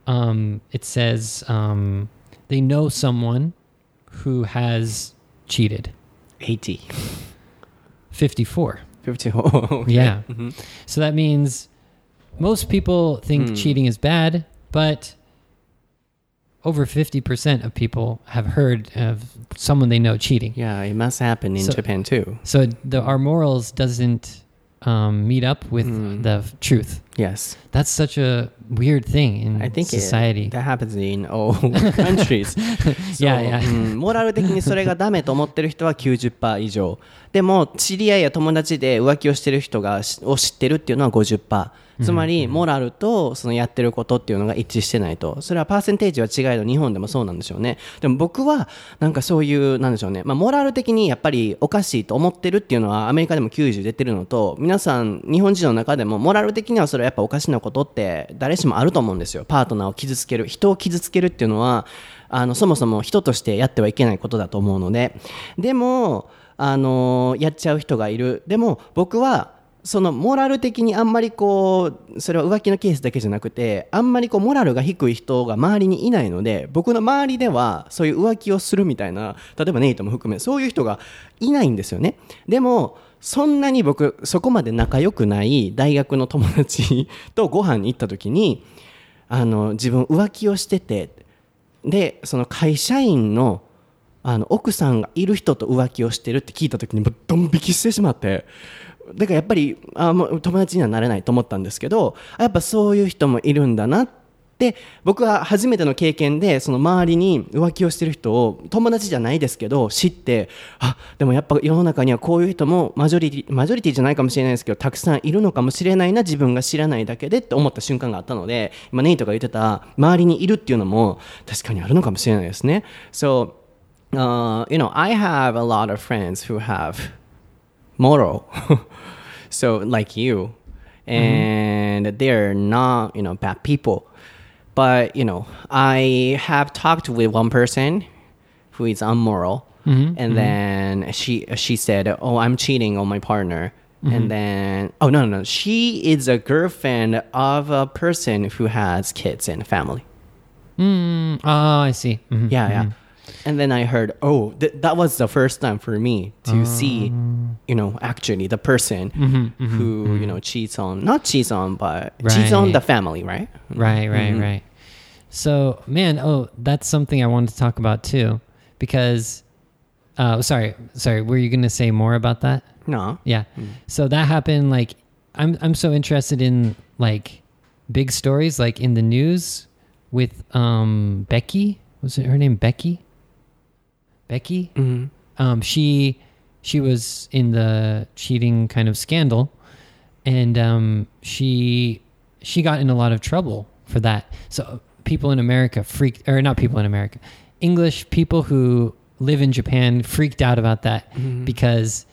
um, it says um, they know someone who has cheated? 80. 54. 50. Oh, okay. Yeah. Mhm. So that means most people think Hmm. cheating is bad, but over 50% of people have heard of someone they know cheating. Yeah, it must happen in So- Japan too. So the, our morals doesn't um, meet up with Hmm. the truth. Yes. That's such a weird thing in I think it- society. that happens in all countries. So, Yeah, yeah. うんモラル的にそれがダメと思ってる人は90%以上。でも、知り合いや友達で浮気をしてる人がしを知ってるっていうのは50%。つまり、モラルとそのやってることっていうのが一致してないと。それはパーセンテージは違いど日本でもそうなんでしょうね。でも僕は、なんかそういう、なんでしょうね。まあ、モラル的にやっぱりおかしいと思ってるっていうのはアメリカでも90出てるのと、皆さん、日本人の中でもモラル的にはそれはやっぱおかしなことって誰しもあると思うんですよ。パートナーを傷つける。人を傷つけるっていうのは、あの、そもそも人としてやってはいけないことだと思うので。でも、あのやっちゃう人がいる。でも、僕は、そのモラル的にあんまりこうそれは浮気のケースだけじゃなくてあんまりこうモラルが低い人が周りにいないので僕の周りではそういう浮気をするみたいな例えばネイトも含めそういう人がいないんですよね。でもそんなに僕そこまで仲良くない大学の友達 とご飯に行った時にあの自分浮気をしててでその会社員のあの奥さんがいる人と浮気をしてるって聞いた時にドン引きしてしまってだからやっぱりあもう友達にはなれないと思ったんですけどやっぱそういう人もいるんだなって僕は初めての経験でその周りに浮気をしてる人を友達じゃないですけど知ってあでもやっぱ世の中にはこういう人もマジョリティマジョリティじゃないかもしれないですけどたくさんいるのかもしれないな自分が知らないだけでって思った瞬間があったので今ネイトが言ってた周りにいるっていうのも確かにあるのかもしれないですね。So uh, you know, I have a lot of friends who have moral, so like you, mm-hmm. and they're not, you know, bad people. But you know, I have talked with one person who is immoral, mm-hmm. and mm-hmm. then she she said, "Oh, I'm cheating on my partner." And then, oh no, no, no, she is a girlfriend of a person who has kids and family. Mm, oh, I see. Mhm. Yeah, yeah. And then I heard, oh, th- that was the first time for me to mm. see, you know, actually the person mm-hmm, mm-hmm, who, mm-hmm. you know, cheats on, not cheats on, but cheats on the family, right? Right, right, right. So, man, oh, that's something I wanted to talk about too, because, uh, sorry, sorry, were you going to say more about that? No. Yeah. Mm. So that happened. Like, I'm I'm so interested in like big stories, like in the news with um Becky. Was it her name Becky? Becky. Um, she she was in the cheating kind of scandal, and um, she she got in a lot of trouble for that. So people in America freaked, or not people in America, English people who live in Japan freaked out about that because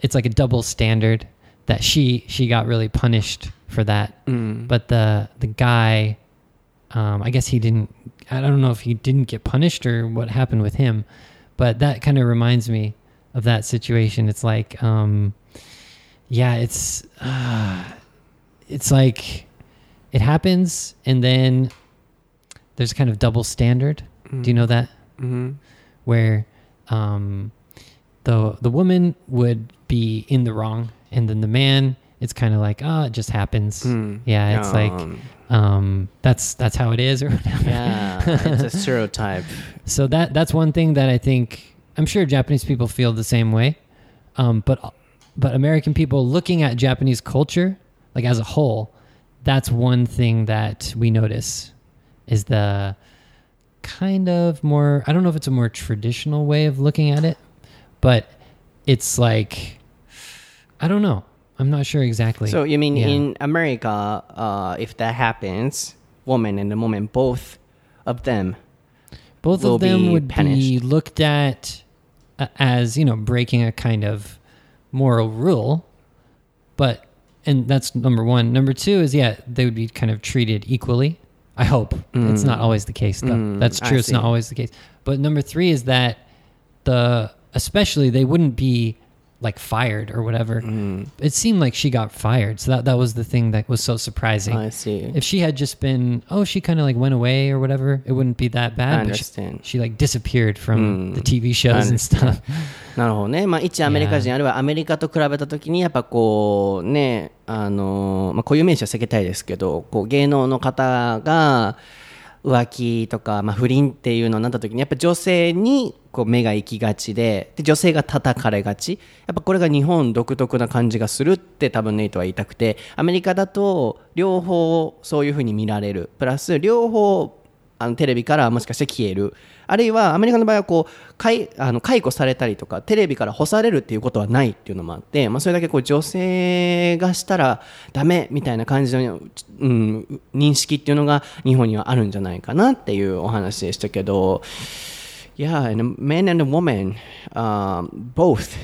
it's like a double standard that she she got really punished for that, but the the guy, um, I guess he didn't. I don't know if he didn't get punished or what happened with him, but that kind of reminds me of that situation. It's like, um, yeah, it's uh, it's like it happens, and then there's kind of double standard. Do you know that? Mm-hmm. Where um, the the woman would be in the wrong, and then the man, it's kind of like, oh, it just happens. Mm. Yeah, it's like Um, that's that's how it is, or whatever. yeah, it's a stereotype. So that that's one thing that I think I'm sure Japanese people feel the same way, um, but but American people looking at Japanese culture like as a whole, that's one thing that we notice is the kind of more I don't know if it's a more traditional way of looking at it, but it's like I don't know. I'm not sure exactly. So you mean Yeah. in America, uh, if that happens, woman and the woman, both of them, both of them be would be looked at uh, as you know breaking a kind of moral rule. But and that's number one. Number two is yeah they would be kind of treated equally i hope. It's not always the case though. Mm, that's true it's not always the case. But number three is that the especially they wouldn't be like fired or whatever Mm. it seemed like she got fired so that that was the thing that was so surprising I see. if she had just been oh she kind of like went away or whatever it wouldn't be that bad I but she- understand. she, like disappeared from Mm. the tv shows and stuff なるほどね、まあ、一アメリカ人、あるいはアメリカと比べたときに、やっぱこうね、あのまあ、固有名詞は避けたいですけど、こう芸能の方が 浮気とか、まあ、不倫っていうのになった時に、やっぱ女性にこう目が行きがちでで、女性が叩かれがち、やっぱこれが日本独特な感じがするって、多分ネイトは言いたくて、アメリカだと両方そういうふうに見られる、プラス両方あのテレビからもしかして消える。あるいはアメリカの場合はこう解あの解雇されたりとかテレビから干されるっていうことはないっていうのもあって、まあ、それだけこう女性がしたらダメみたいな感じの、うん、認識っていうのが日本にはあるんじゃないかなっていうお話でしたけど Yeah, and man and woman um, both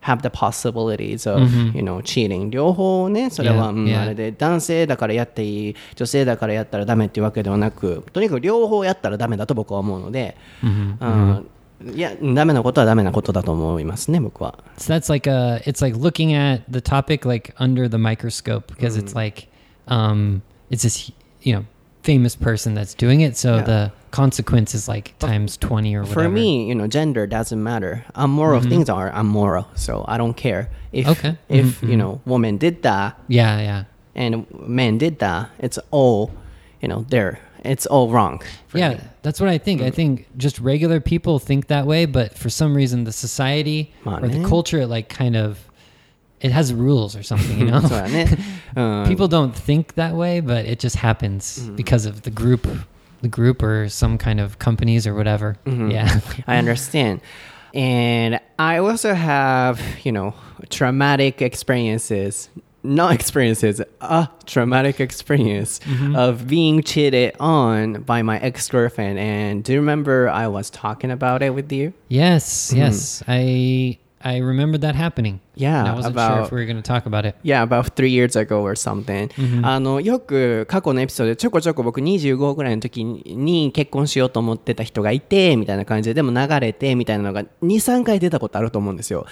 have the possibilities of, you know, cheating. 両方ね、それは、Yeah, うん yeah. あれで男性だからやっていい、女性だからやったらダメっていうわけではなく、とにかく両方やったらダメだと僕は思うので、うんいや、ダメなことはダメなことだと思いますね、僕は。so that's like a it's like looking at the topic like under the microscope because it's like um it's this you know famous person that's doing it so Yeah. the consequence is like times 20 or whatever. For me, you know, gender doesn't matter. Immoral mm-hmm. things are immoral, so I don't care. If, okay. If, mm-hmm. you know, woman did that. Yeah, yeah. And man did that. It's all, you know, there. It's all wrong. Yeah, me. that's what I think. I mm. think just regular people think that way, but for some reason the society or the culture like kind of it has rules or something, you know. Um, people don't think that way, but it just happens mm. because of the group group or some kind of companies or whatever. Mm-hmm. Yeah. I understand. And I also have, you know, traumatic experiences, not experiences, a traumatic experience mm-hmm. of being cheated on by my ex girlfriend. And do you remember I was talking about it with you? yes, mm-hmm. yes. I I remember that happening. Yeah, I wasn't sure about- if we were going to talk about it. Yeah, about three years ago or something. あの、よく過去のエピソードでちょこちょこ僕25ぐらいの時に結婚しようと思ってた人がいて、みたいな感じで、でも流れて、みたいなのが2、3回出たことあると思うんですよ。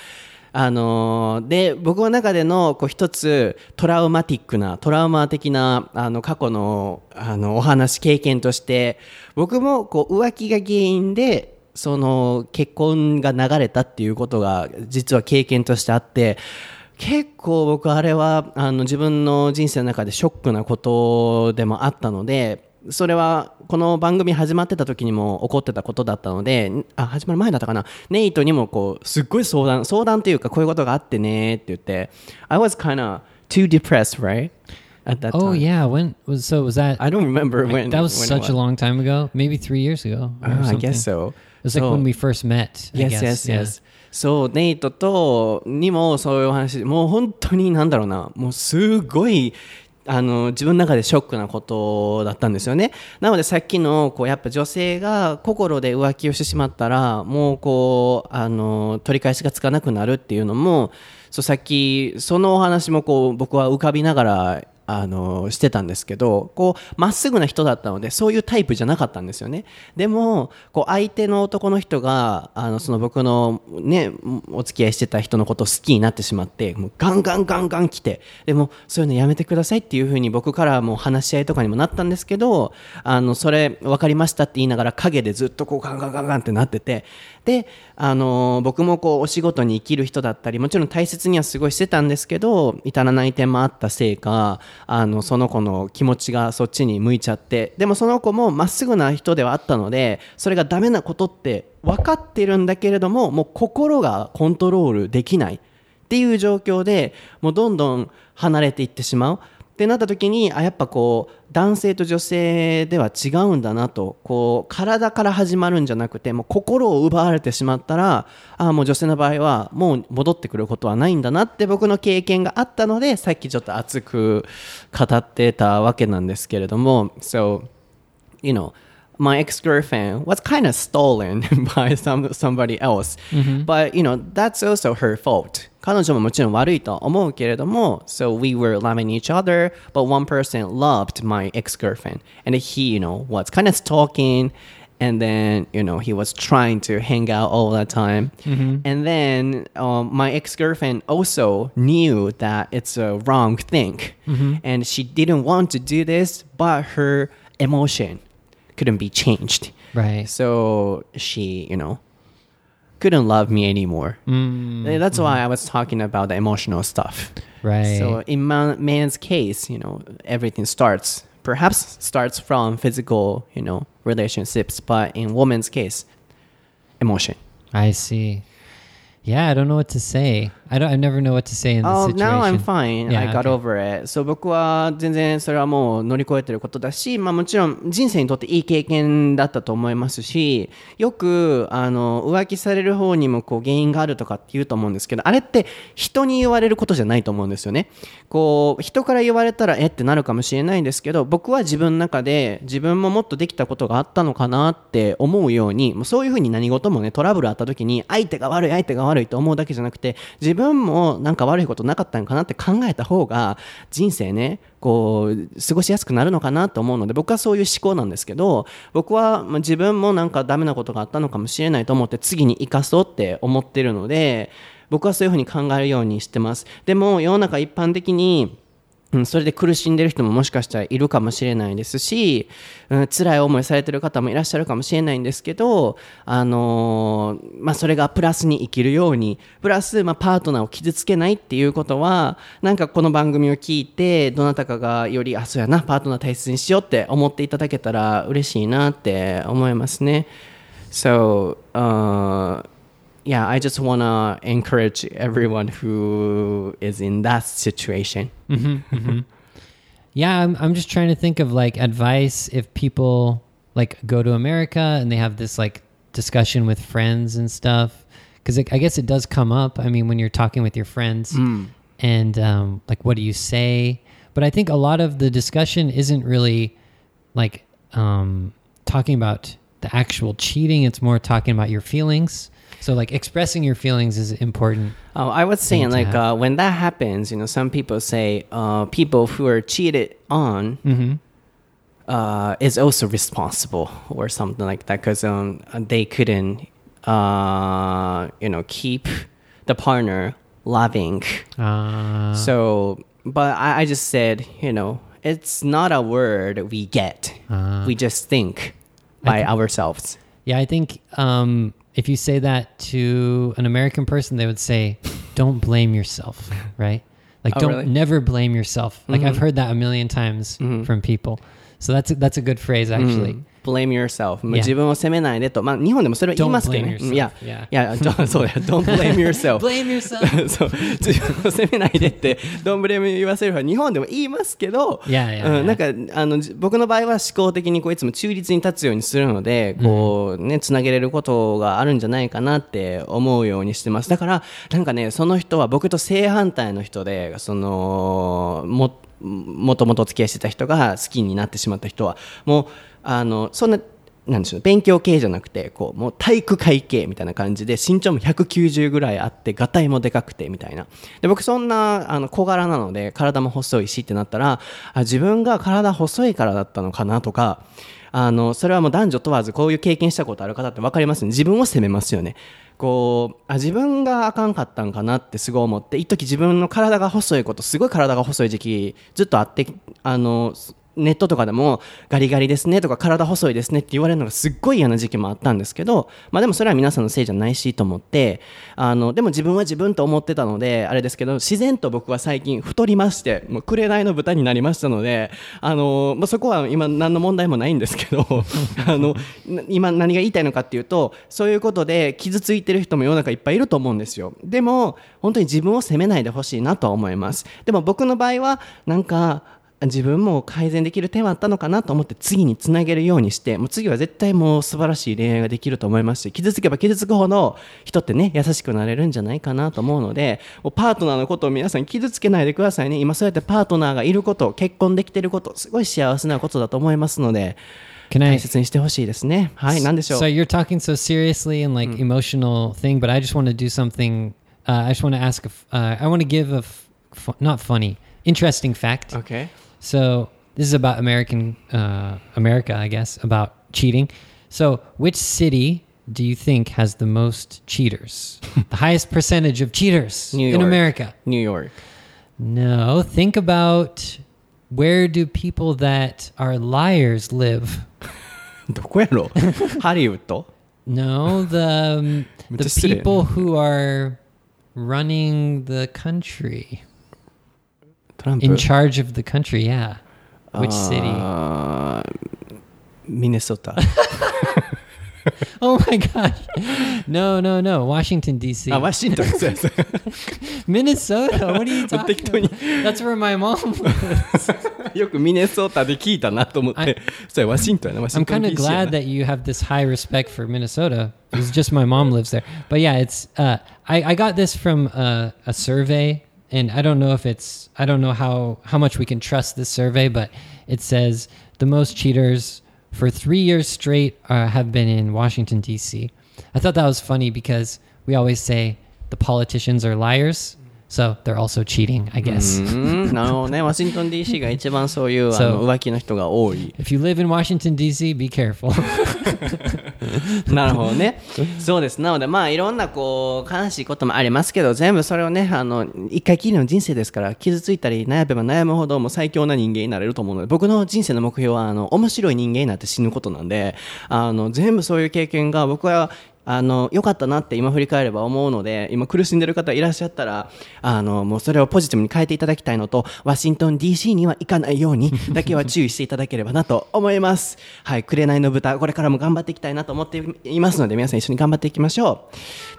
あのーで、僕の中でのこう一つトラウマティックな、トラウマ的なあの過去のあのお話、経験として、僕もこう浮気が原因で、その結婚が流れたっていうことが実は経験としてあって結構僕あれはあの自分の人生の中でショックなことでもあったのでそれはこの番組始まってた時にも起こってたことだったのであ始まる前だったかなネイトにもこうすっごい相談相談というかこういうことがあってねって言って I was kind of too depressed right at that Oh time yeah, when was so was that I don't remember when that was when such a long time ago, maybe 3 years ago. Ah, I guess so was like when we first met. I Yes, guess. yes, yeah. yes. そう、ネイトとにもそういうお話、もう本当になんだろうな、もうすごい、あの自分の中でショックなことだったんですよね。なのでさっきのこうやっぱ女性が心で浮気をしてしまったらもうこうあの取り返しがつかなくなるっていうのもそうさっきそのお話もこう僕は浮かびながらあのしてたんですけどこうまっすぐな人だったのでそういうタイプじゃなかったんですよね。でもこう相手の男の人があのその僕のねお付き合いしてた人のことを好きになってしまってもうガンガンガンガン来てでもそういうのやめてくださいっていうふうに僕からもう話し合いとかにもなったんですけどあのそれ分かりましたって言いながら陰でずっとこうガンガンガンガンってなっててあの僕もこうお仕事に生きる人だったりもちろん大切にはすごいしてたんですけど至らない点もあったせいかあのその子の気持ちがそっちに向いちゃってでもその子もまっすぐな人ではあったのでそれがダメなことって分かってるんだけれどももう心がコントロールできないっていう状況でもうどんどん離れていってしまう。ってなった時にあやっぱこう男性と女性では違うんだなとこう体から始まるんじゃなくてもう心を奪われてしまったらあもう女性の場合はもう戻ってくることはないんだなって僕の経験があったのでさっきちょっと熱く語ってたわけなんですけれども。So you know my ex-girlfriend was kind of stolen by some somebody else but you know that's also her fault 彼女ももちろん悪いと思うけれども so we were loving each other but one person loved my ex-girlfriend and he you know was kind of stalking and then you know he was trying to hang out all the time and then um, my ex-girlfriend also knew that it's a wrong thing and she didn't want to do this but her emotion couldn't be changed Right. so she you know couldn't love me anymore Mm, And that's why i was talking about the emotional stuff right. so in man, man's case, you know, everything starts perhaps starts from physical, you know, relationships, but in woman's case, emotion. I see. Yeah, I don't know what to say. I don't. I never know what to say in this Oh, situation. now I'm fine. Yeah, I got over it. So 僕は全然それはもう乗り越えてることだし、まあもちろん人生にとっていい経験だったと思いますし、よくあの浮気される方にもこう原因があるとかって言うと思うんですけど、あれって人に言われることじゃないと思うんですよね。こう人から言われたらえってなるかもしれないんですけど、僕は自分の中で自分ももっとできたことがあったのかなって思うように、もうそういうふうに何事もねトラブルあった時に相手が悪い相手が悪いと思うだけじゃなくて、自分もなんか悪いことなかったのかなって考えた方が人生ねこう過ごしやすくなるのかなと思うので僕はそういう思考なんですけど僕は自分もなんかダメなことがあったのかもしれないと思って次に生かそうって思ってるので僕はそういうふうに考えるようにしてます。でも世の中一般的にうん、それで苦しんでる人ももしかしたらいるかもしれないですし、うん、辛い思いされてる方もいらっしゃるかもしれないんですけど、あのーまあ、それがプラスに生きるようにプラス、まあ、パートナーを傷つけないっていうことはなんかこの番組を聞いてどなたかがよりあそうやなパートナー大切にしようって思っていただけたら嬉しいなって思いますね。So, uh, yeah, I just want to encourage everyone who is in that situation. Yeah, I'm, I'm just trying to think of like advice if people like go to America and they have this like discussion with friends and stuff. Because I guess it does come up. I mean, when you're talking with your friends and um, like, what do you say? But I think a lot of the discussion isn't really like um, talking about the actual cheating. It's more talking about your feelings. So like expressing your feelings is important. Oh, I was saying like uh, when that happens, you know, some people say uh, people who are cheated on Mm-hmm. uh, is also responsible or something like that because um, they couldn't, uh, you know, keep the partner loving. Uh, So, but I, I just said, you know, it's not a word we get. Uh. we just think by ourselves. Yeah, I think um, if you say that to an American person, they would say, "Don't blame yourself," right? Like, Oh, don't really? Mm-hmm. never blame yourself. Like I've heard that a million times from people. So that's a, that's a good phrase actually. Blame yourself. 自分を責めないでと、まあ、日本でもそれは言いますけどね Don't blame yourself. いや Yeah. いやそうや don't blame yourself Blame yourself. そう自分を責めないでってドンブレム言わせるは日本でも言いますけど、Yeah, yeah, うん、なんかあのじ僕の場合は思考的にこういつも中立に立つようにするのでこう、ね、つなげれることがあるんじゃないかなって思うようにしてますだからなんかねその人は僕と正反対の人でそのももともとお付き合いしてた人が好きになってしまった人はもうあのそんななんでしょう勉強系じゃなくてこうもう体育会系みたいな感じで身長も190ぐらいあってがたいもでかくてみたいな。で僕そんなあの小柄なので体も細いしってなったらあ自分が体細いからだったのかなとかあのそれはもう男女問わずこういう経験したことある方って分かりますね。自分を責めますよね。こうあ自分があかんかったんかなってすごい思って一時自分の体が細いことすごい体が細い時期ずっとあってあのネットとかでもガリガリですねとか体細いですねって言われるのがすっごい嫌な時期もあったんですけど、まあ、でもそれは皆さんのせいじゃないしと思ってあのでも自分は自分と思ってたのであれですけど自然と僕は最近太りましてもう紅の豚になりましたのであの、まあ、そこは今何の問題もないんですけど あの今何が言いたいのかっていうとそういうことで傷ついてる人も世の中いっぱいいると思うんですよ。でも本当に自分を責めないでほしいなとは思います。でも僕の場合はなんか自分も改善できる点はあったのかなと思って次につなげるようにしてもう次は絶対もう素晴らしい恋愛ができると思いますし傷つけば傷つくほど人ってね優しくなれるんじゃないかなと思うのでパートナーのことを皆さん傷つけないでくださいね今そうやってパートナーがいること結婚できてることすごい幸せなことだと思いますので Can I 大切にしてほしいですねはい何でしょう？So you're talking so seriously and like emotional thing, but I just want to do something. Uh, I just want to ask. If, uh, I want to give a f- not funny, interesting fact. OK So this is about American uh, America, I guess, about cheating. So which city do you think has the most cheaters? the highest percentage of cheaters New in York. America? New York No. Think about where do people that are liars live? どこやろハリウッド No, the um, the Just sit it. people who are running the country トランプ in charge of the country. Yeah, which city? あーミネソタ Oh my gosh! No, no, no. Washington D.C. あワシントンそうやそうや Minnesota. What are you talking 適当に about? That's where my mom. lives. よくミネソータで聞いたなと思って、そうやワシントンやな、ワシ I'm ントン kind of DC や glad な that you have this high respect for Minnesota. It's just my mom lives there. But yeah, it's uh, I I got this from uh, a survey, and I don't know if it's I don't know how how much we can trust this survey, but it says the most cheaters for three years straight uh, have been in Washington D.C. I thought that was funny because we always say the politicians are liars, so they're also cheating, I guess. なるほどね、ワシントン DC が一番そういうあそうの浮気の人が多い。If you live in Washington D.C., be careful. なるほどね。そうです。なので、まあ、いろんな、こう、悲しいこともありますけど、全部それをね、あの、一回きりの人生ですから、傷ついたり、悩めば悩むほど、もう最強な人間になれると思うので、僕の人生の目標は、あの、面白い人間になって死ぬことなんで、あの、全部そういう経験が、僕は、あの良かったなって今振り返れば思うので今苦しんでる方いらっしゃったらあのもうそれをポジティブに変えていただきたいのとワシントン DC には行かないようにだけは注意していただければなと思います。はい紅の豚これからも頑張っていきたいなと思っていますので皆さん一緒に頑張っていきましょ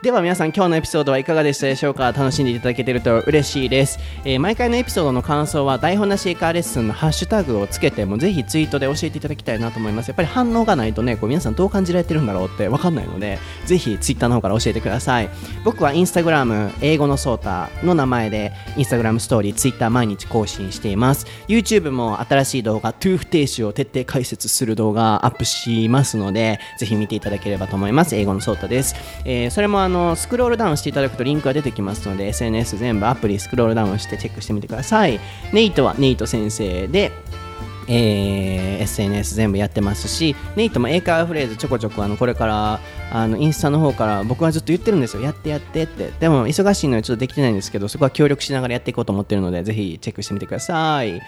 う。では皆さん今日のエピソードはいかがでしたでしょうか？楽しんでいただけてると嬉しいです、えー、毎回のエピソードの感想は台本なしエカーレッスンのハッシュタグをつけてもぜひツイートで教えていただきたいなと思います。やっぱり反応がないとねこう皆さんどう感じられてるんだろうって分かんないのでぜひツイッターの方から教えてください。僕はインスタグラム英語のソータの名前でインスタグラムストーリーツイッター毎日更新しています。YouTube も新しい動画トゥー不定詞を徹底解説する動画アップしますのでぜひ見ていただければと思います。英語のソータです、えー、それもあのスクロールダウンしていただくとリンクが出てきますので SNS 全部アプリスクロールダウンしてチェックしてみてください。ネイトはネイト先生でえー、SNS 全部やってますしネイトも英会話フレーズちょこちょこあのこれからあのインスタの方から僕はずっと言ってるんですよ。やってやってって。でも忙しいのでちょっとできてないんですけどそこは協力しながらやっていこうと思ってるのでぜひチェックしてみてください。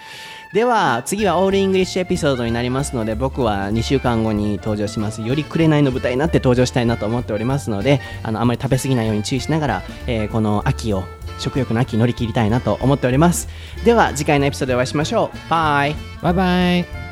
では次はオールイングリッシュエピソードになりますので僕は2週間後に登場します。より紅の舞台になって登場したいなと思っておりますのであのあまり食べ過ぎないように注意しながら、えー、この秋を食欲の秋乗り切りたいなと思っております。では次回のエピソードでお会いしましょう。バイ。バイバイ。